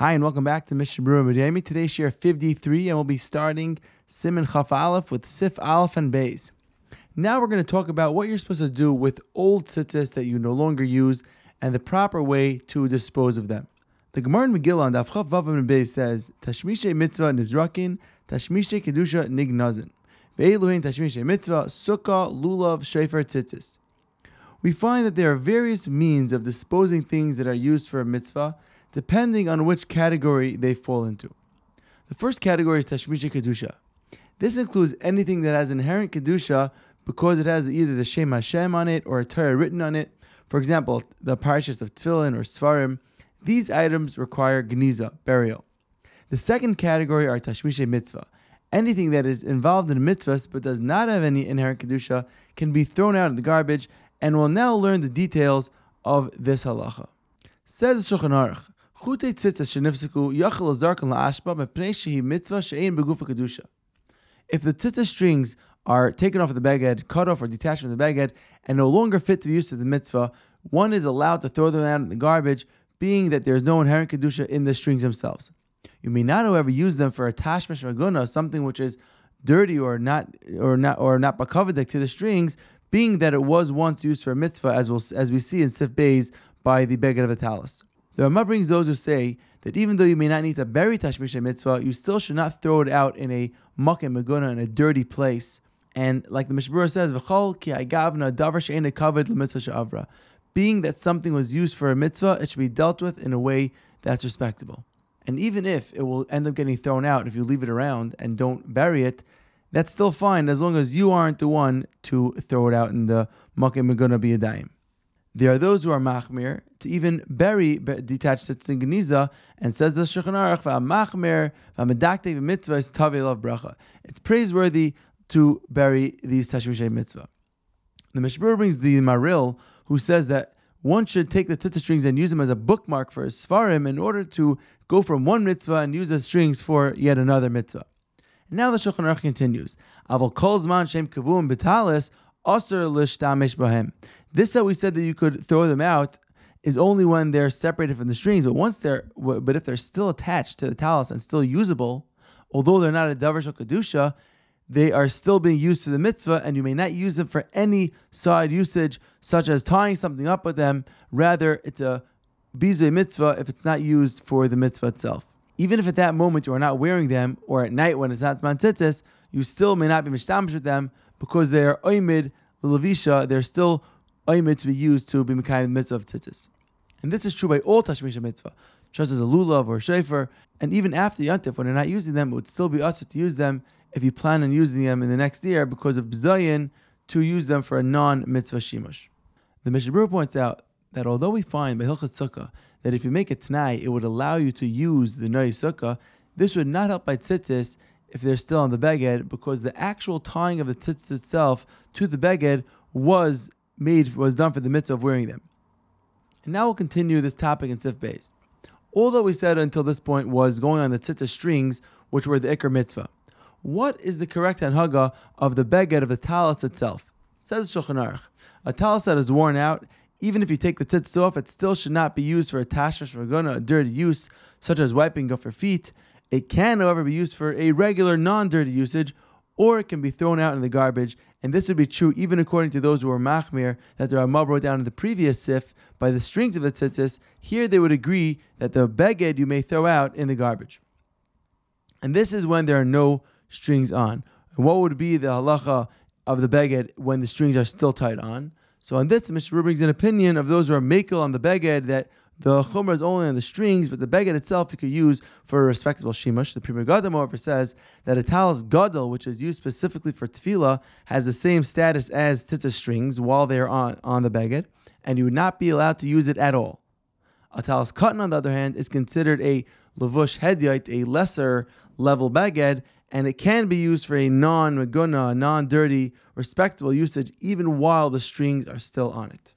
Hi, and welcome back to Mishnah Berurah Miami. Today's shiur 53, and we'll be starting Siman Chaf Aleph with Sif Aleph and Beis. Now we're going to talk about what you're supposed to do with old tzitzis that you no longer use and the proper way to dispose of them. The Gemara in Megillah on Daf Chaf Vav and Beis says, Tashmishe mitzvah nizrakin, Tashmishe kedusha nignazin. Ve'eluhin Tashmishe mitzvah, sukkah, lulav, shefer, tzitzis. We find that there are various means of disposing things that are used for a mitzvah, depending on which category they fall into. The first category is Tashmisha Kedusha. This includes anything that has inherent Kedusha because it has either the Shem Hashem on it or a Torah written on it. For example, the parashas of Tefillin or Svarim. These items require Geniza, burial. The second category are Tashmisha Mitzvah. Anything that is involved in mitzvahs but does not have any inherent Kedusha can be thrown out in the garbage, and we'll now learn the details of this halacha. Says Shulchan Aruch, Tzitzis. If the tzitzis strings are taken off of the beged, cut off or detached from the beged, and no longer fit to be used to the mitzvah, one is allowed to throw them out in the garbage, being that there is no inherent kedusha in the strings themselves. You may not, however, use them for a tashmish maguna, something which is dirty or not or not or not bakavadik to the strings, being that it was once used for a mitzvah, as we'll, as we see in Sif Beis by the beged of the talus. The Rama brings those who say that even though you may not need to bury Tashmisha mitzvah, you still should not throw it out in a makom maguna in a dirty place. And like the Mishnah says. Being that something was used for a mitzvah, it should be dealt with in a way that's respectable. And even if it will end up getting thrown out if you leave it around and don't bury it, that's still fine as long as you aren't the one to throw it out in the makom maguna biyadayim. There are those who are machmir to even bury detached geniza, and says the Shulchan Aruch, "Machmir v'amedakte mitzvah is love bracha." It's praiseworthy to bury these tashmishay mitzvah. The Mishmur brings the Maharil, who says that one should take the tzitzit strings and use them as a bookmark for a svarim in order to go from one mitzvah and use the strings for yet another mitzvah. And now the Shulchan Aruch continues: "Aval kol zman aser lishtamish bahem." This that we said that you could throw them out is only when they're separated from the strings. But once they're, but if they're still attached to the talus and still usable, although they're not a davar shel kedusha, they are still being used to the mitzvah, and you may not use them for any side usage, such as tying something up with them. Rather, it's a bizay mitzvah if it's not used for the mitzvah itself. Even if at that moment you are not wearing them, or at night when it's not zman tzitzis, you still may not be mishtamish with them because they are oimid levisha. They're still oimid to be used to be mekayim the mitzvah of tzitzis. And this is true by all tashmisha mitzvah, just as a lulav or a shefer, and even after yantif, when they're not using them, it would still be assur to use them if you plan on using them in the next year because of bzayin to use them for a non-mitzvah shimush. The Mishnah points out that although we find by Hilchot Sukkah that if you make a tnai, it would allow you to use the Noy Sukkah, this would not help by tzitzis if they're still on the beged because the actual tying of the tzitzis itself to the beged was made was done for the mitzvah of wearing them. And now we'll continue this topic in Sif Beis. All that we said until this point was going on the tzitzah strings, which were the Iker mitzvah. What is the correct anhaga of the beged of the talis itself? Says Shulchan Aruch, a talis that is worn out, even if you take the tzitzah off, it still should not be used for a tashmish reguna, a dirty use, such as wiping off your feet. It can, however, be used for a regular non-dirty usage, or it can be thrown out in the garbage. And this would be true even according to those who are machmir that the Ramah wrote down in the previous sif by the strings of the tzitzis. Here they would agree that the beged you may throw out in the garbage. And this is when there are no strings on. And what would be the halacha of the beged when the strings are still tied on? So on this, Mr. brings an opinion of those who are makel on the beged that the chumrah is only on the strings, but the beged itself you could use for a respectable shimush. The Pri Megadim, however, says that a talis gadol, which is used specifically for tefillah, has the same status as tzitzah strings while they are on, on the beged, and you would not be allowed to use it at all. A talis katan, on the other hand, is considered a levush hedyite, a lesser level beged, and it can be used for a non-meguna, non-dirty, respectable usage, even while the strings are still on it.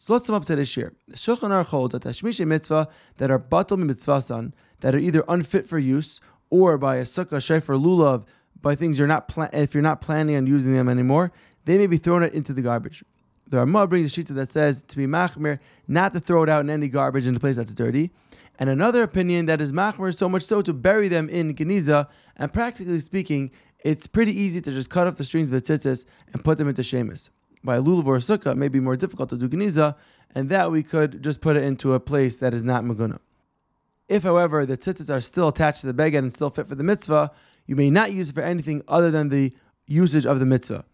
So let's sum up today's shiur. The Shulchan Aruch holds that Tashmisha mitzvah that are batal mitzvasan, that are either unfit for use, or by a sukkah, shefer, lulav, by things you're not pla- if you're not planning on using them anymore, they may be thrown into the garbage. The Ramah brings a shita that says to be machmir, not to throw it out in any garbage in a place that's dirty. and another opinion that is machmir so much so to bury them in geniza, and practically speaking, it's pretty easy to just cut off the strings of the tzitzis and put them into shemus. By a lulav or a sukkah, it may be more difficult to do geniza, and that we could just put it into a place that is not maguna. If, however, the tzitzis are still attached to the beged and still fit for the mitzvah, you may not use it for anything other than the usage of the mitzvah.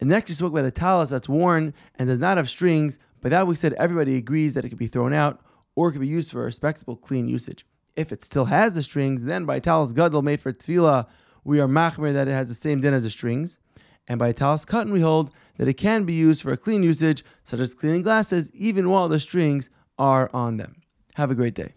And next, you spoke about a talis that's worn and does not have strings. By that, we said everybody agrees that it could be thrown out or it could be used for a respectable, clean usage. If it still has the strings, then by talis gadol made for tefillah, we are machmir that it has the same din as the strings. And by talis katan, we hold that it can be used for a clean usage, such as cleaning glasses, even while the strings are on them. Have a great day.